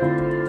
Bye.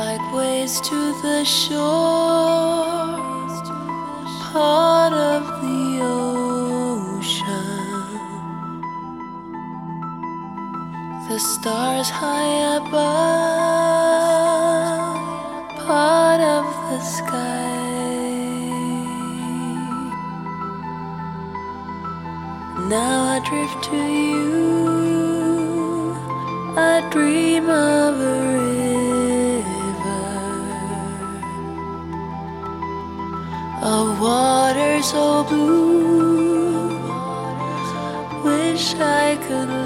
Like waves to the shore, stars high above, part of the sky. Now I drift to you, I dream of a river, of water so blue. Wish I could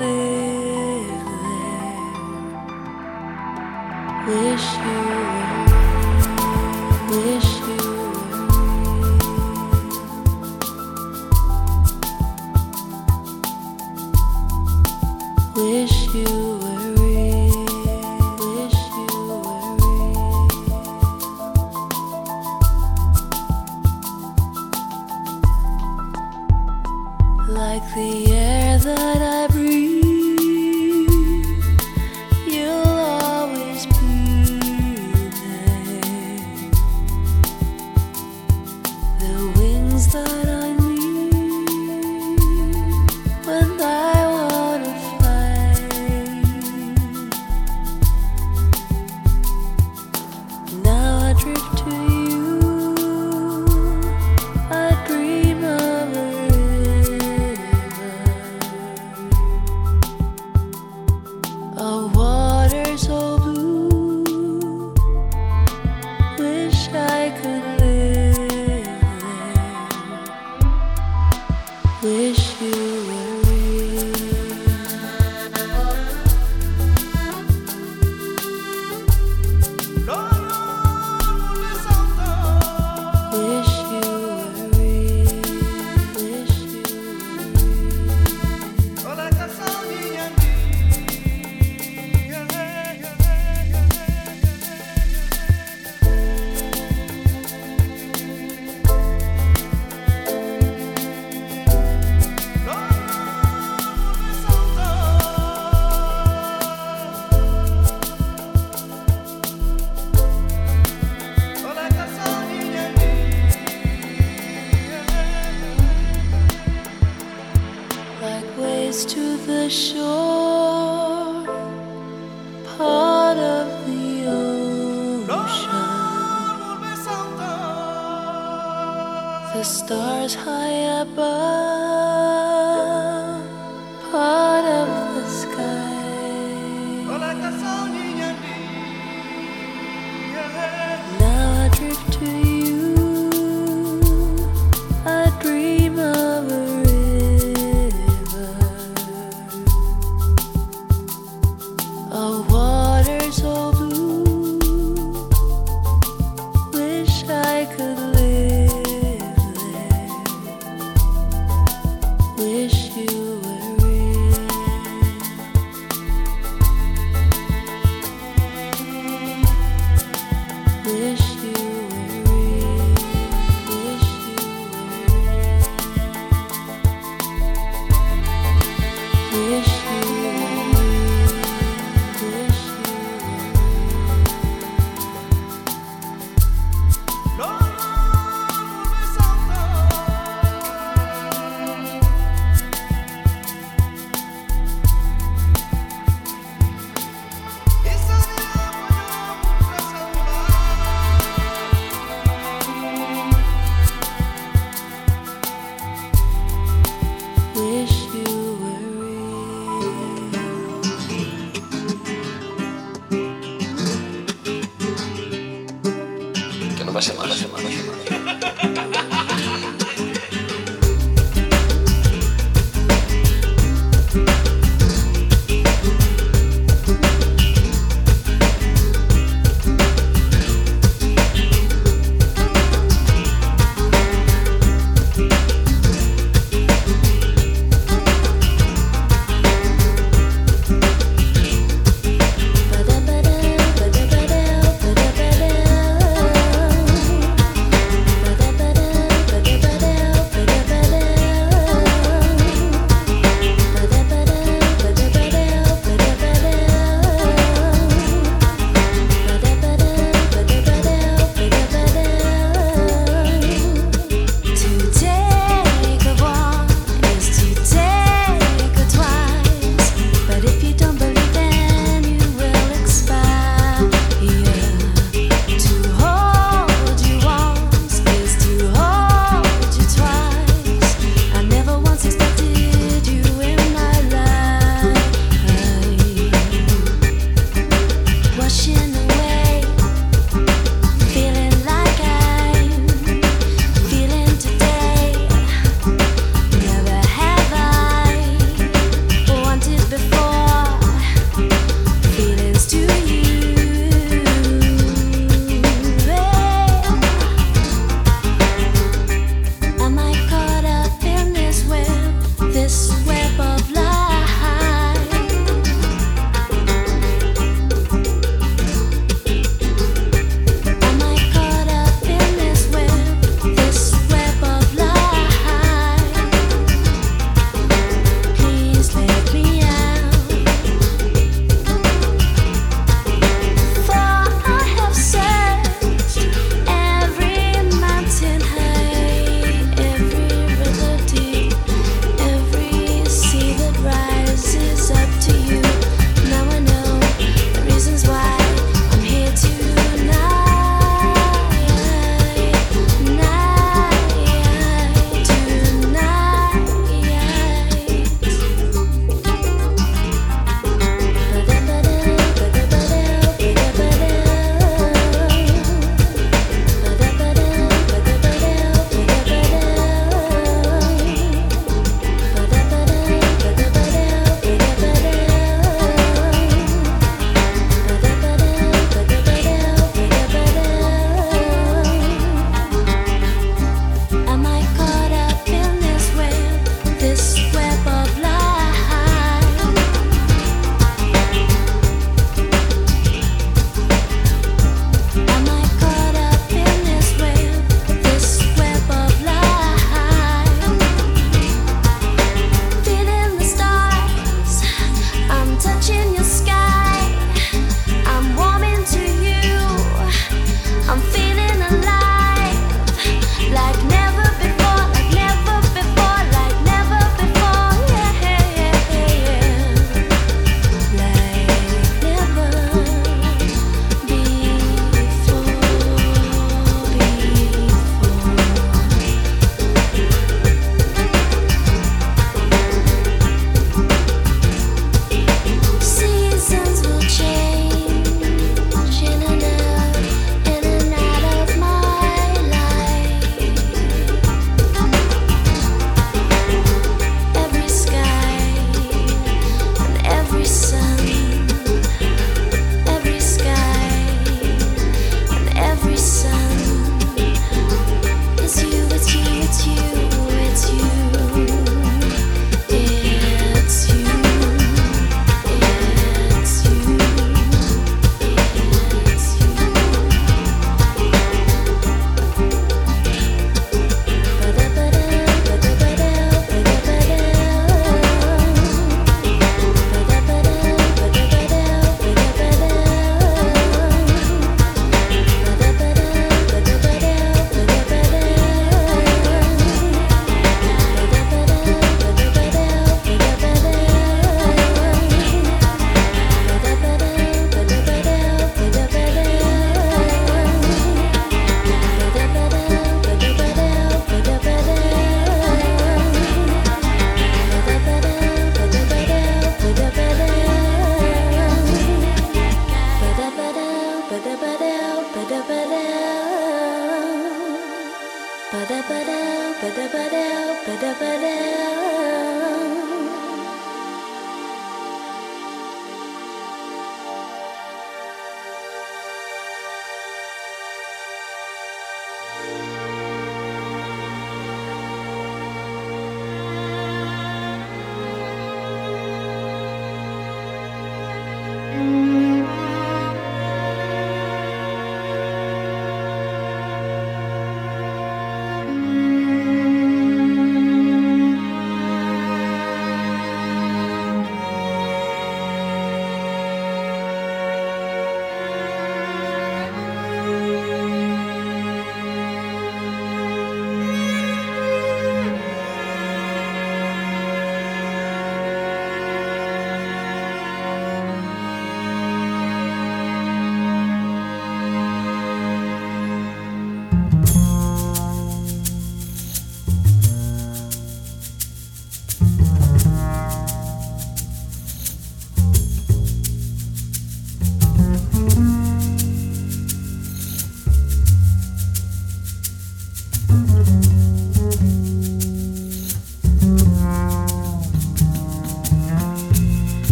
semana, semana, semana.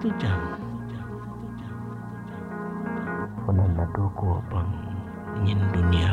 satu jam menandaku abang ingin dunia